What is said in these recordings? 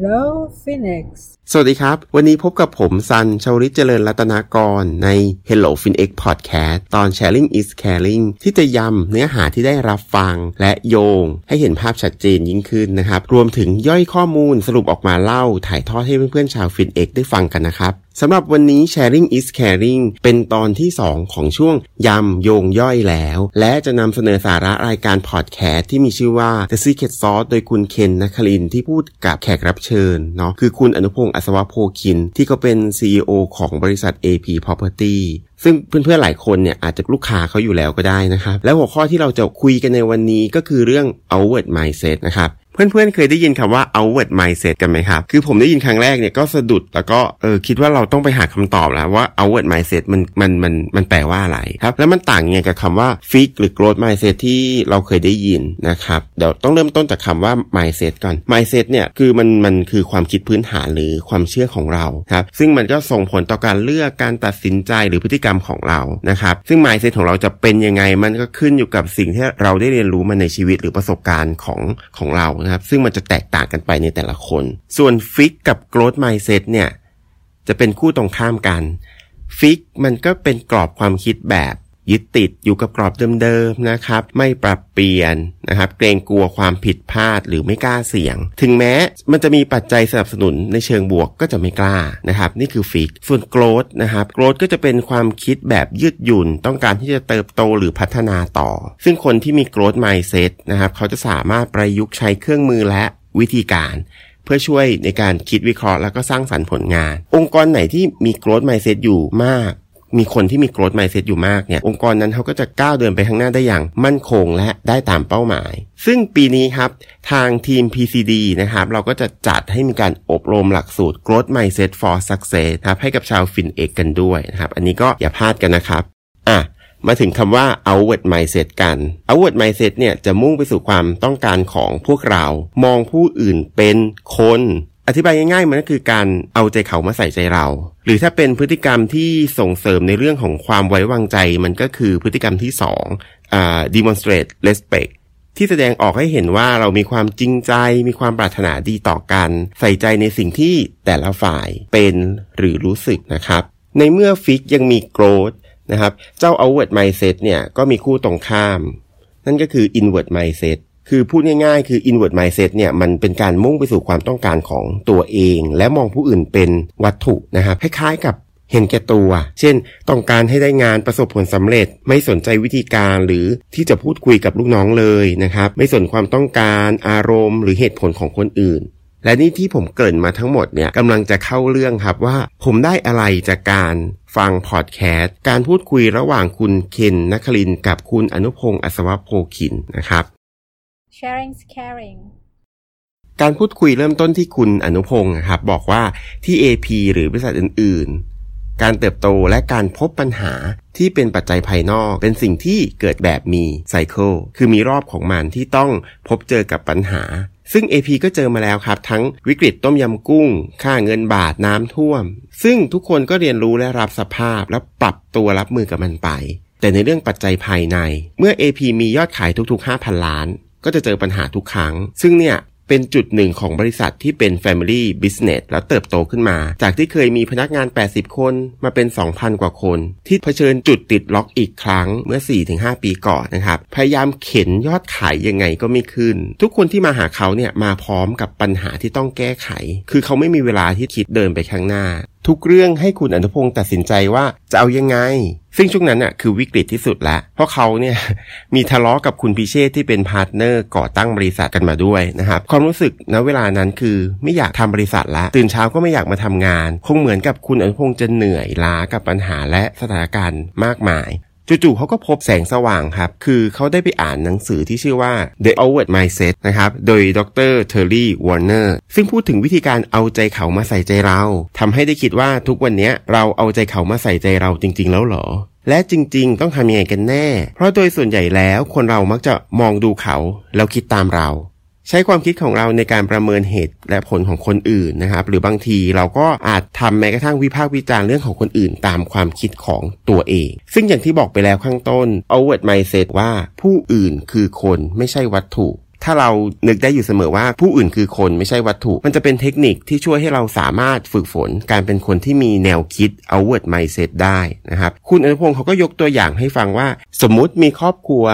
Hello Phoenix สวัสดีครับ วันนี้พบกับผมซันชาวริเจริญรัตนากรใน Hello FinX Podcast ตอน Sharing is Caring ที่จะย้ำเนื้อหาที่ได้รับฟังและโยง ให้เห็นภาพชัดเจนยิ่งขึ้นนะครับ รวมถึงย่อยข้อมูลสรุปออกมาเล่า ถ่ายทอดให้เพื่อนๆชาว FinX ได้ฟังกันนะครับสำหรับวันนี้ Sharing is Caring เป็นตอนที่ 2 ของช่วงยำโยงย่อยแล้ว และจะนำเสนอสาระรายการพอดแคสต์ที่มีชื่อว่า The Secret Sauce โดยคุณเคนนัคลินที่พูดกับแขกรับเชิญเนาะคือคุณอนุพงศ์อัศวโพคิน ที่เขาเป็น CEO ของบริษัท AP Property ซึ่งเพื่อนๆหลายคนเนี่ยอาจจะลูกค้าเขาอยู่แล้วก็ได้นะครับ แล้วหัวข้อที่เราจะคุยกันในวันนี้ก็คือเรื่อง outward mindset นะครับ เพื่อนๆเคยได้ยินคำว่า outward mindset กันไหมครับ คือผมได้ยินครั้งแรกเนี่ยก็สะดุดแล้วก็เออคิดว่าเราต้องไปหาคำตอบแล้วว่า outward mindset มันมันมันมันแปลว่าอะไรครับ แล้วมันต่างยังไงกับคำว่า fix หรือ growth mindset ที่เราเคยได้ยินนะครับ เดี๋ยวต้องเริ่มต้นจากคำว่า mindset ก่อน mindset เนี่ยคือมันมันคือความคิดพื้นฐานหรือความเชื่อของเราครับ ซึ่งมันก็ส่งผลต่อการเลือกการตัดสินใจหรือพฤติกรรมของเรานะครับ ซึ่ง mindset ของเราจะเป็นยังไงมันก็ขึ้นอยู่กับสิ่งที่เราได้เรียนรู้มาในชีวิตหรือประสบการณ์ของของเรานะครับ ซึ่งมันจะแตกต่างกันไปในแต่ละคน ส่วนฟิกกับโกรดไมเซ็ตเนี่ยจะเป็นคู่ตรงข้ามกันฟิกมันก็เป็นกรอบความคิดแบบ ยึดติดอยู่กับกรอบเดิมๆนะครับ ไม่ปรับเปลี่ยนนะครับ เกรงกลัวความผิดพลาดหรือไม่กล้าเสี่ยง ถึงแม้มันจะมีปัจจัยสนับสนุนในเชิงบวกก็จะไม่กล้านะครับ นี่คือ fixed ส่วน growth นะครับ growth ก็จะเป็นความคิดแบบยืดหยุ่น ต้องการที่จะเติบโตหรือพัฒนาต่อ ซึ่งคนที่มี growth mindset นะครับ เขาจะสามารถประยุกต์ใช้เครื่องมือและวิธีการเพื่อช่วยในการคิดวิเคราะห์แล้วก็สร้างสรรค์ผลงาน องค์กรไหนที่มี growth mindset อยู่มาก มีคนที่มี growth mindset อยู่มากเนี่ยองค์กรนั้นเขาก็จะก้าวเดินไปข้างหน้าได้อย่างมั่นคงและได้ตามเป้าหมาย ซึ่งปีนี้ครับทางทีม PCD นะครับเราก็จะจัดให้มีการอบรมหลักสูตร Growth Mindset for Success นะครับให้กับชาวฟินเอกกันด้วยนะครับ อันนี้ก็อย่าพลาดกันนะครับ อะมาถึงคำว่า outward mindset กัน outward mindset เนี่ยจะมุ่งไปสู่ความต้องการของพวกเรา มองผู้อื่นเป็นคน อธิบายง่ายๆมันก็คือการเอาใจเขามาใส่ใจเรา หรือถ้าเป็นพฤติกรรมที่ส่งเสริมในเรื่องของความไว้วางใจ มันก็คือพฤติกรรมที่สองอ่า demonstrate respect ที่แสดงออกให้เห็นว่าเรามีความจริงใจ มีความปรารถนาดีต่อกัน ใส่ใจในสิ่งที่แต่ละฝ่ายเป็นหรือรู้สึกนะครับ ในเมื่อฟิกยังมี growth นะครับ เจ้า outward mindset เนี่ยก็มีคู่ตรงข้าม นั่นก็คือ inward mindset คือพูดง่ายๆ คือ inward mindset เนี่ยมันเป็นการมุ่งไปสู่ความต้องการของตัวเอง และมองผู้อื่นเป็นวัตถุนะครับคล้ายๆกับเห็นแก่ตัว เช่น ต้องการให้ได้งานประสบผลสำเร็จ ไม่สนใจวิธีการหรือที่จะพูดคุยกับลูกน้องเลยนะครับ ไม่สนความต้องการอารมณ์ หรือเหตุผลของคนอื่น และนี่ที่ผมเกริ่นมาทั้งหมดเนี่ยกำลังจะเข้าเรื่องครับว่า ผมได้อะไรจากการฟังพอดแคสต์ การพูดคุยระหว่างคุณเคนนัคลินกับคุณอนุพงศ์อัศวโพคินนะครับ Sharing is caring การพูดคุยเริ่มต้นที่คุณอนุพงศ์ครับบอกว่าที่ AP หรือบริษัทอื่น ๆ การเติบโตและการพบปัญหาที่เป็นปัจจัยภายนอก เป็นสิ่งที่เกิดแบบมีไซเคิลคือมีรอบของมันที่ต้องพบเจอกับปัญหา ซึ่ง AP ก็เจอมาแล้วครับ ทั้งวิกฤตต้มยำกุ้ง ค่าเงินบาทน้ำท่วม ซึ่งทุกคนก็เรียนรู้และรับสภาพและปรับตัวรับมือกับมันไป แต่ในเรื่องปัจจัยภายใน เมื่อ AP มียอดขายทุกๆ 5,000 ล้าน ก็จะเจอปัญหาทุกครั้ง ซึ่งเนี่ยเป็นจุดหนึ่งของบริษัทที่เป็น Family Business แล้วเติบโตขึ้นมา จากที่เคยมีพนักงาน 80 คนมาเป็น 2,000 กว่าคน ที่เผชิญจุดติดล็อกอีกครั้งเมื่อ 4-5 ปีก่อนนะครับ พยายามเข็นยอดขายยังไงก็ไม่ขึ้น ทุกคนที่มาหาเขาเนี่ยมาพร้อมกับปัญหาที่ต้องแก้ไข คือเขาไม่มีเวลาที่คิดเดินไปข้างหน้า ทุกเรื่องให้คุณอนุพงศ์ตัดสินใจว่าจะเอายังไง ซึ่งช่วงนั้นอะคือวิกฤตที่สุดละ เพราะเขาเนี่ยมีทะเลาะกับคุณพิเชษที่เป็น partner ก่อตั้งบริษัทกันมาด้วยนะครับ ความรู้สึกณเวลานั้นคือไม่อยากทำบริษัทละ ตื่นเช้าก็ไม่อยากมาทำงาน คงเหมือนกับคุณอนุพงศ์จะเหนื่อยล้ากับปัญหาและสถานการณ์มากมาย จู่ๆเขาก็พบแสงสว่างครับ คือเขาได้ไปอ่านหนังสือที่ชื่อว่า The Outward Mindset นะครับ โดยดรเทอร์รี่วอร์เนอร์ซึ่งพูดถึงวิธีการเอาใจเขามาใส่ใจเราทำให้ได้คิดว่าทุกวันนี้เราเอาใจเขามาใส่ใจเราจริง ๆ แล้วหรอและจริงๆ ต้องทำยังไงกันแน่ เพราะโดยส่วนใหญ่แล้วคนเรามักจะมองดูเขาแล้วคิดตามเรา ใช้ความคิดของเราในการประเมินเหตุและผลของคนอื่นนะครับ หรือบางทีเราก็อาจทำแม้กระทั่งวิพากษ์วิจารณ์เรื่องของคนอื่นตามความคิดของตัวเอง ซึ่งอย่างที่บอกไปแล้วข้างต้น outward mindset ว่าผู้อื่นคือคนไม่ใช่วัตถุถ้าเรานึกได้อยู่เสมอว่าผู้อื่นคือคนไม่ใช่วัตถุ มันจะเป็นเทคนิคที่ช่วยให้เราสามารถฝึกฝน การเป็นคนที่มีแนวคิด outward mindset ได้นะครับ คุณอนุพงศ์เขาก็ยกตัวอย่างให้ฟังว่า สมมุติมีครอบครัว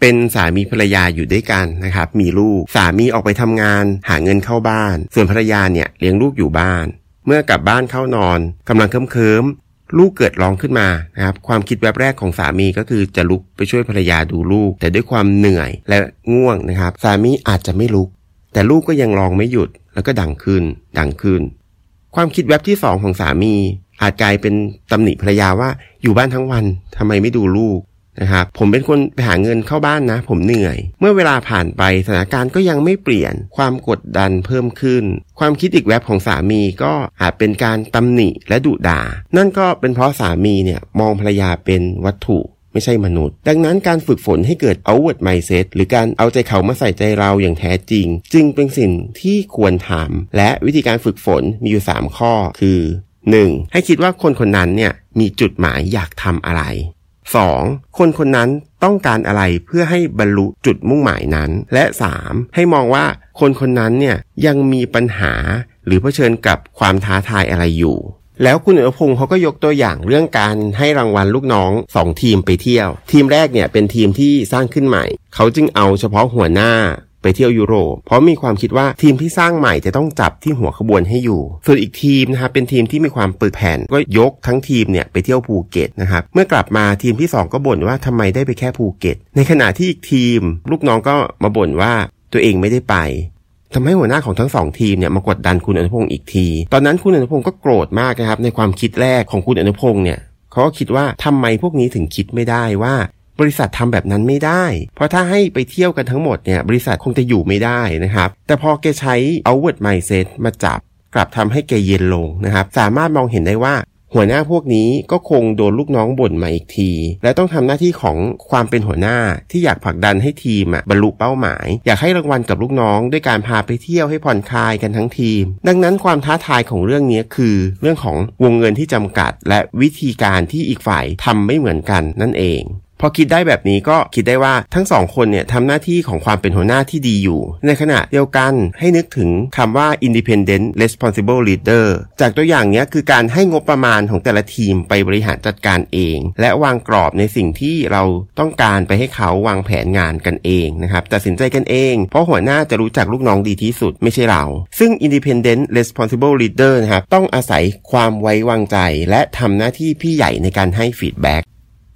เป็นสามีภรรยาอยู่ด้วยกันนะครับมีลูกสามีออกไปทำงานหาเงินเข้าบ้าน ส่วนภรรยาเนี่ยเลี้ยงลูกอยู่บ้าน เมื่อกลับบ้านเข้านอนกำลังเคลิ้มลูกเกิดร้องขึ้นมานะครับความคิดแบบแรกของสามีก็คือจะลุกไปช่วยภรรยาดูลูก แต่ด้วยความเหนื่อยและง่วงนะครับ สามีอาจจะไม่ลุก แต่ลูกก็ยังร้องไม่หยุดแล้วก็ดังขึ้น ดังขึ้น ความคิดแวบที่สองของสามี อาจกลายเป็นตำหนิภรรยาว่าอยู่บ้านทั้งวันทำไมไม่ดูลูก นะครับผมเป็นคนไปหาเงินเข้าบ้านนะ ผมเหนื่อย เมื่อเวลาผ่านไปสถานการณ์ก็ยังไม่เปลี่ยน ความกดดันเพิ่มขึ้น ความคิดอีกแวบของสามีก็อาจเป็นการตำหนิและดุด่า นั่นก็เป็นเพราะสามีเนี่ยมองภรรยาเป็นวัตถุไม่ใช่มนุษย์ ดังนั้นการฝึกฝนให้เกิด outward mindset หรือการเอาใจเขามาใส่ใจเราอย่างแท้จริง จึงเป็นสิ่งที่ควรทำและวิธีการฝึกฝนมีอยู่ 3 ข้อคือ 1. ให้คิดว่าคนคนนั้นเนี่ยมีจุดหมายอยากทำอะไร 2. คนคนนั้นต้องการอะไรเพื่อให้บรรลุจุดมุ่งหมายนั้น และ 3. ให้มองว่าคนคนนั้นเนี่ยยังมีปัญหาหรือเผชิญกับความท้าทายอะไรอยู่ แล้วคุณอนุพงศ์เขาก็ยกตัวอย่างเรื่องการให้รางวัลลูกน้องสองทีมไปเที่ยว ทีมแรกเนี่ยเป็นทีมที่สร้างขึ้นใหม่ เขาจึงเอาเฉพาะหัวหน้า ไปเที่ยวยุโรป เพราะมีความคิดว่าทีมที่สร้างใหม่จะต้องจับที่หัวขบวนให้อยู่ ส่วนอีกทีมนะครับเป็นทีมที่มีความเปิดแผนก็ยกทั้งทีมเนี่ยไปเที่ยวภูเก็ตนะครับเมื่อกลับมาทีมที่ 2 ก็บ่นว่าทำไมได้ไปแค่ภูเก็ต ในขณะที่อีกทีม ลูกน้องก็มาบ่นว่าตัวเองไม่ได้ไปทำให้หัวหน้าของทั้งสองทีมเนี่ยมากดดันคุณอนุพงศ์อีกที ตอนนั้นคุณอนุพงศ์ก็โกรธมากนะครับในความคิดแรกของคุณอนุพงศ์เนี่ยเขาก็คิดว่าทำไมพวกนี้ถึงคิดไม่ได้ว่า บริษัททำแบบนั้นไม่ได้ เพราะถ้าให้ไปเที่ยวกันทั้งหมดเนี่ยบริษัทคงจะอยู่ไม่ได้นะครับ แต่พอแกใช้ outward mindset มาจับ กลับทำให้แกเย็นลงนะครับ สามารถมองเห็นได้ว่าหัวหน้าพวกนี้ก็คงโดนลูกน้องบ่นมาอีกที และต้องทำหน้าที่ของความเป็นหัวหน้าที่อยากผลักดันให้ทีมบรรลุเป้าหมาย อยากให้รางวัลกับลูกน้องด้วยการพาไปเที่ยวให้ผ่อนคลายกันทั้งทีม ดังนั้นความท้าทายของเรื่องนี้คือ เรื่องของวงเงินที่จำกัด และวิธีการที่อีกฝ่ายทำไม่เหมือนกันนั่นเอง พอคิดได้แบบนี้ก็คิดได้ว่าทั้งสองคนเนี่ยทำหน้าที่ของความเป็นหัวหน้าที่ดีอยู่ ในขณะเดียวกันให้นึกถึงคำว่า independent responsible leader จากตัวอย่างนี้คือการให้งบประมาณของแต่ละทีมไปบริหารจัดการเอง และวางกรอบในสิ่งที่เราต้องการไปให้เขาวางแผนงานกันเองนะครับตัดสินใจกันเอง เพราะหัวหน้าจะรู้จักลูกน้องดีที่สุดไม่ใช่เรา ซึ่ง independent responsible leader นะครับต้องอาศัยความไว้วางใจ และทำหน้าที่พี่ใหญ่ในการให้ feedback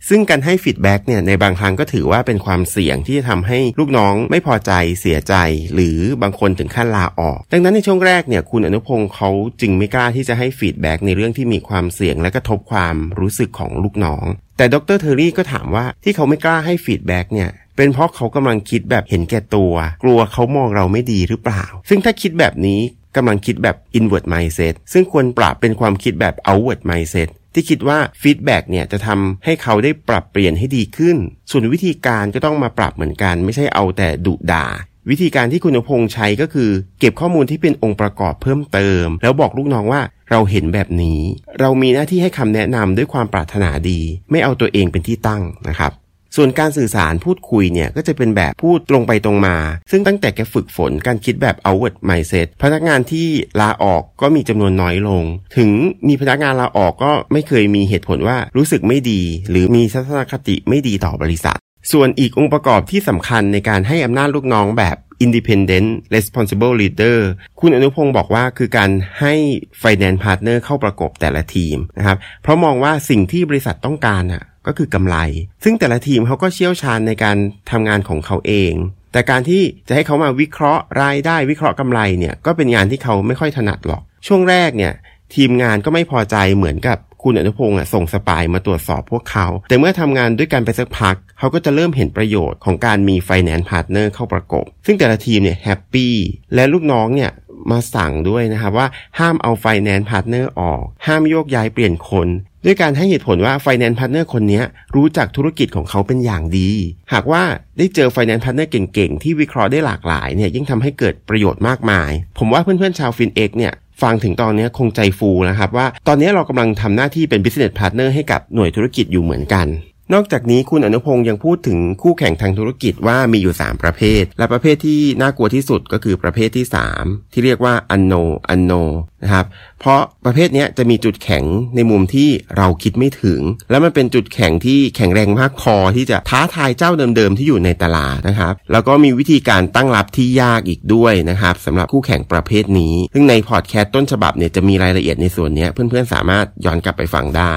ซึ่งการให้ feedback เนี่ยในบางครั้งก็ถือว่าเป็นความเสี่ยงที่จะทำให้ลูกน้องไม่พอใจเสียใจ หรือบางคนถึงขั้นลาออก ดังนั้นในช่วงแรกเนี่ยคุณอนุพงศ์เขาจึงไม่กล้าที่จะให้ feedback ในเรื่องที่มีความเสี่ยงและกระทบความรู้สึกของลูกน้อง แต่ดรเทอร์รี่ก็ถามว่าที่เขาไม่กล้าให้ feedback เนี่ยเป็นเพราะเขากำลังคิดแบบเห็นแก่ตัว กลัวเขามองเราไม่ดีหรือเปล่า ซึ่งถ้าคิดแบบนี้กำลังคิดแบบ inward mindset ซึ่งควรปรับเป็นความคิดแบบ outward mindset ที่คิดว่า feedback เนี่ยจะทำให้เขาได้ปรับเปลี่ยนให้ดีขึ้น ส่วนวิธีการก็ต้องมาปรับเหมือนกัน ไม่ใช่เอาแต่ดุด่าวิธีการที่คุณพงษ์ใช้ก็คือ เก็บข้อมูลที่เป็นองค์ประกอบเพิ่มเติม แล้วบอกลูกน้องว่าเราเห็นแบบนี้ เรามีหน้าที่ให้คำแนะนำด้วยความปรารถนาดี ไม่เอาตัวเองเป็นที่ตั้งนะครับ ส่วนการสื่อสารพูดคุยเนี่ยก็จะเป็นแบบพูดตรงไปตรงมา ซึ่งตั้งแต่แกฝึกฝนการคิดแบบ outward mindset พนักงานที่ลาออกก็มีจำนวนน้อยลง ถึงมีพนักงานลาออกก็ไม่เคยมีเหตุผลว่ารู้สึกไม่ดี หรือมีทัศนคติไม่ดีต่อบริษัท ส่วนอีกองค์ประกอบที่สำคัญในการให้อำนาจลูกน้องแบบ independent responsible leader คุณอนุพงศ์บอกว่าคือการให้ finance partner เข้าประกบแต่ละทีมนะครับ เพราะมองว่าสิ่งที่บริษัทต้องการอะ ก็คือกำไร ซึ่งแต่ละทีมเขาก็เชี่ยวชาญในการทำงานของเขาเอง แต่การที่จะให้เขามาวิเคราะห์รายได้วิเคราะห์กำไรเนี่ยก็เป็นงานที่เขาไม่ค่อยถนัดหรอก ช่วงแรกเนี่ยทีมงานก็ไม่พอใจเหมือนกับคุณอนุพงศ์ส่งสปายมาตรวจสอบพวกเขา แต่เมื่อทำงานด้วยกันไปสักพัก เขาก็จะเริ่มเห็นประโยชน์ของการมี Finance Partner เข้าประกบ ซึ่งแต่ละทีมเนี่ยแฮปปี้และลูกน้องเนี่ยมาสั่งด้วยนะครับว่าห้ามเอา Finance Partner ออก ห้ามโยกย้ายเปลี่ยนคน ด้วยการให้เหตุผลว่า Finance Partner คนนี้รู้จักธุรกิจของเขาเป็นอย่างดี หากว่าได้เจอ Finance Partner เก่งๆ ที่วิเคราะห์ได้หลากหลายเนี่ยยิ่งทำให้เกิดประโยชน์มากมาย ผมว่าเพื่อนๆชาวฟินเอ็กเนี่ยฟังถึงตอนนี้คงใจฟูนะครับว่าตอนนี้เรากำลังทำหน้าที่เป็น Business Partner ให้กับหน่วยธุรกิจอยู่เหมือนกัน นอกจากนี้คุณอนุพงศ์ยังพูดถึงคู่แข่งทางธุรกิจว่ามีอยู่ 3 ประเภท และประเภทที่น่ากลัวที่สุดก็คือประเภทที่ 3 ที่เรียกว่า unknown unknown นะครับเพราะประเภทนี้จะมีจุดแข็งในมุมที่เราคิดไม่ถึง และมันเป็นจุดแข็งที่แข็งแรงมากพอที่จะท้าทายเจ้าเดิมๆที่อยู่ในตลาดนะครับแล้วก็มีวิธีการตั้งรับที่ยากอีกด้วยนะครับสำหรับคู่แข่งประเภทนี้ ซึ่งในพอดแคสต์ต้นฉบับเนี่ยจะมีรายละเอียดในส่วนนี้เพื่อนๆสามารถย้อนกลับไปฟังได้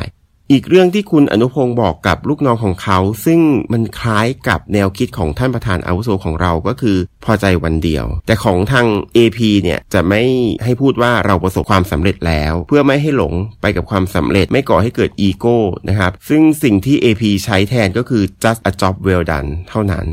อีกเรื่องที่คุณอนุพงศ์บอกกับลูกน้องของเขา ซึ่งมันคล้ายกับแนวคิดของท่านประธานอาวุโสของเราก็คือ พอใจวันเดียว แต่ของทาง AP เนี่ยจะไม่ให้พูดว่าเราประสบความสำเร็จแล้ว เพื่อไม่ให้หลงไปกับความสำเร็จไม่ก่อให้เกิดอีโก้นะครับซึ่งสิ่งที่ AP ใช้แทนก็คือ just a job well done เท่านั้น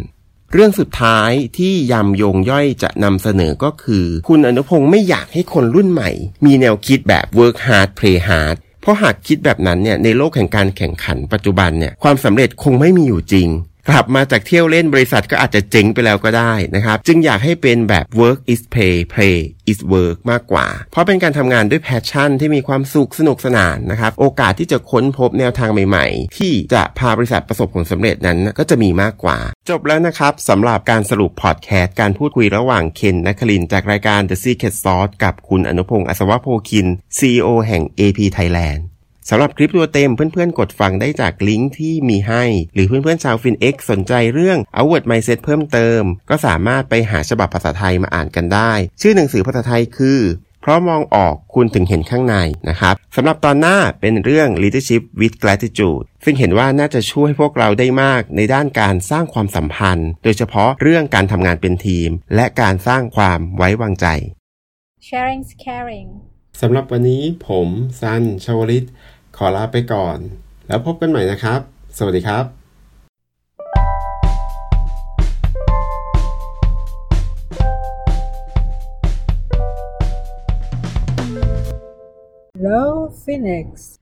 เรื่องสุดท้ายที่ยำโยงย่อยจะนำเสนอก็คือ คุณอนุพงศ์ไม่อยากให้คนรุ่นใหม่ มีแนวคิดแบบ work hard play hard เพราะหากคิดแบบนั้นเนี่ยในโลกแห่งการแข่งขันปัจจุบันเนี่ยความสำเร็จคงไม่มีอยู่จริง กลับมาจากเที่ยวเล่นบริษัทก็อาจจะเจ๊งไปแล้วก็ได้นะครับ จึงอยากให้เป็นแบบ work is play play is work มากกว่า เพราะเป็นการทำงานด้วย passion ที่มีความสุขสนุกสนานนะครับ โอกาสที่จะค้นพบแนวทางใหม่ๆ ที่จะพาบริษัทประสบผลสำเร็จนั้นก็จะมีมากกว่า จบแล้วนะครับสำหรับการสรุปพอดแคสต์การพูดคุยระหว่างเคนนครินทร์จากรายการ The Secret Sauce กับคุณอนุพงศ์อัศวโภคิน CEO แห่ง AP Thailand สำหรับคลิปตัวเต็มเพื่อนๆ กดฟังได้จากลิงก์ที่มีให้ หรือเพื่อนๆชาวฟิน X สนใจเรื่อง Outward Mindset เพิ่มเติม ก็สามารถไปหาฉบับภาษาไทยมาอ่านกันได้ ชื่อหนังสือภาษาไทยคือ เพราะมองออกคุณถึงเห็นข้างในนะครับสำหรับตอนหน้าเป็นเรื่อง Leadership with Gratitude ซึ่งเห็นว่าน่าจะช่วยพวกเราได้มากในด้านการสร้างความสัมพันธ์ โดยเฉพาะเรื่องการทำงานเป็นทีม และการสร้างความไว้วางใจ Sharing's caring. สำหรับวันนี้ผมซันชาวลิต ขอลาไปก่อน แล้วพบกันใหม่นะครับ สวัสดีครับ Hello, Phoenix.